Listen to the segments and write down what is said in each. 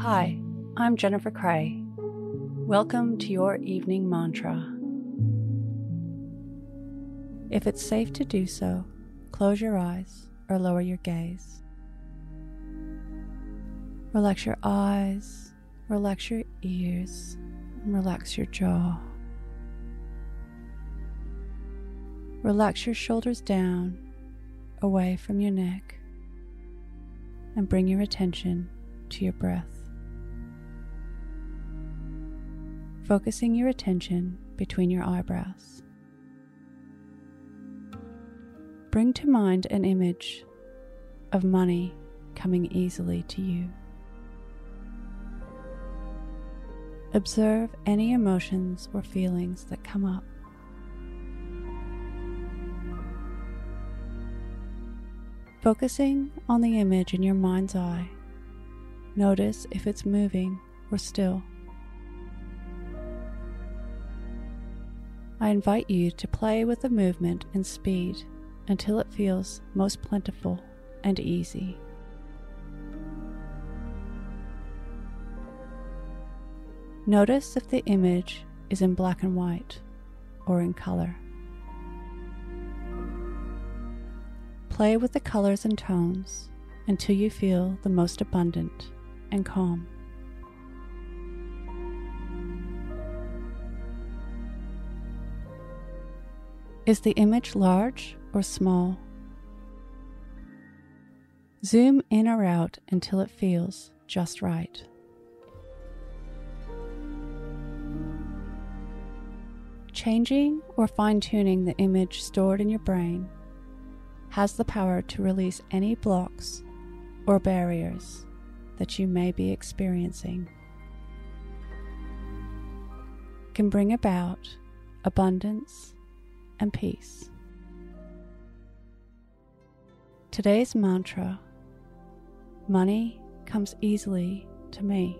Hi, I'm Jennifer Cray. Welcome to your evening mantra. If it's safe to do so, close your eyes or lower your gaze. Relax your eyes, relax your ears, and relax your jaw. Relax your shoulders down, away from your neck, and bring your attention to your breath. Focusing your attention between your eyebrows. Bring to mind an image of money coming easily to you. Observe any emotions or feelings that come up. Focusing on the image in your mind's eye, notice if it's moving or still. I invite you to play with the movement and speed until it feels most plentiful and easy. Notice if the image is in black and white or in color. Play with the colors and tones until you feel the most abundant and calm. Is the image large or small? Zoom in or out until it feels just right. Changing or fine tuning the image stored in your brain has the power to release any blocks or barriers that you may be experiencing. Can bring about abundance and peace. Today's mantra Money comes easily to me.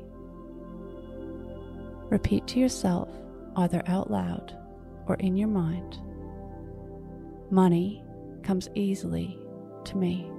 Repeat to yourself, either out loud or in your mind Money comes easily to me.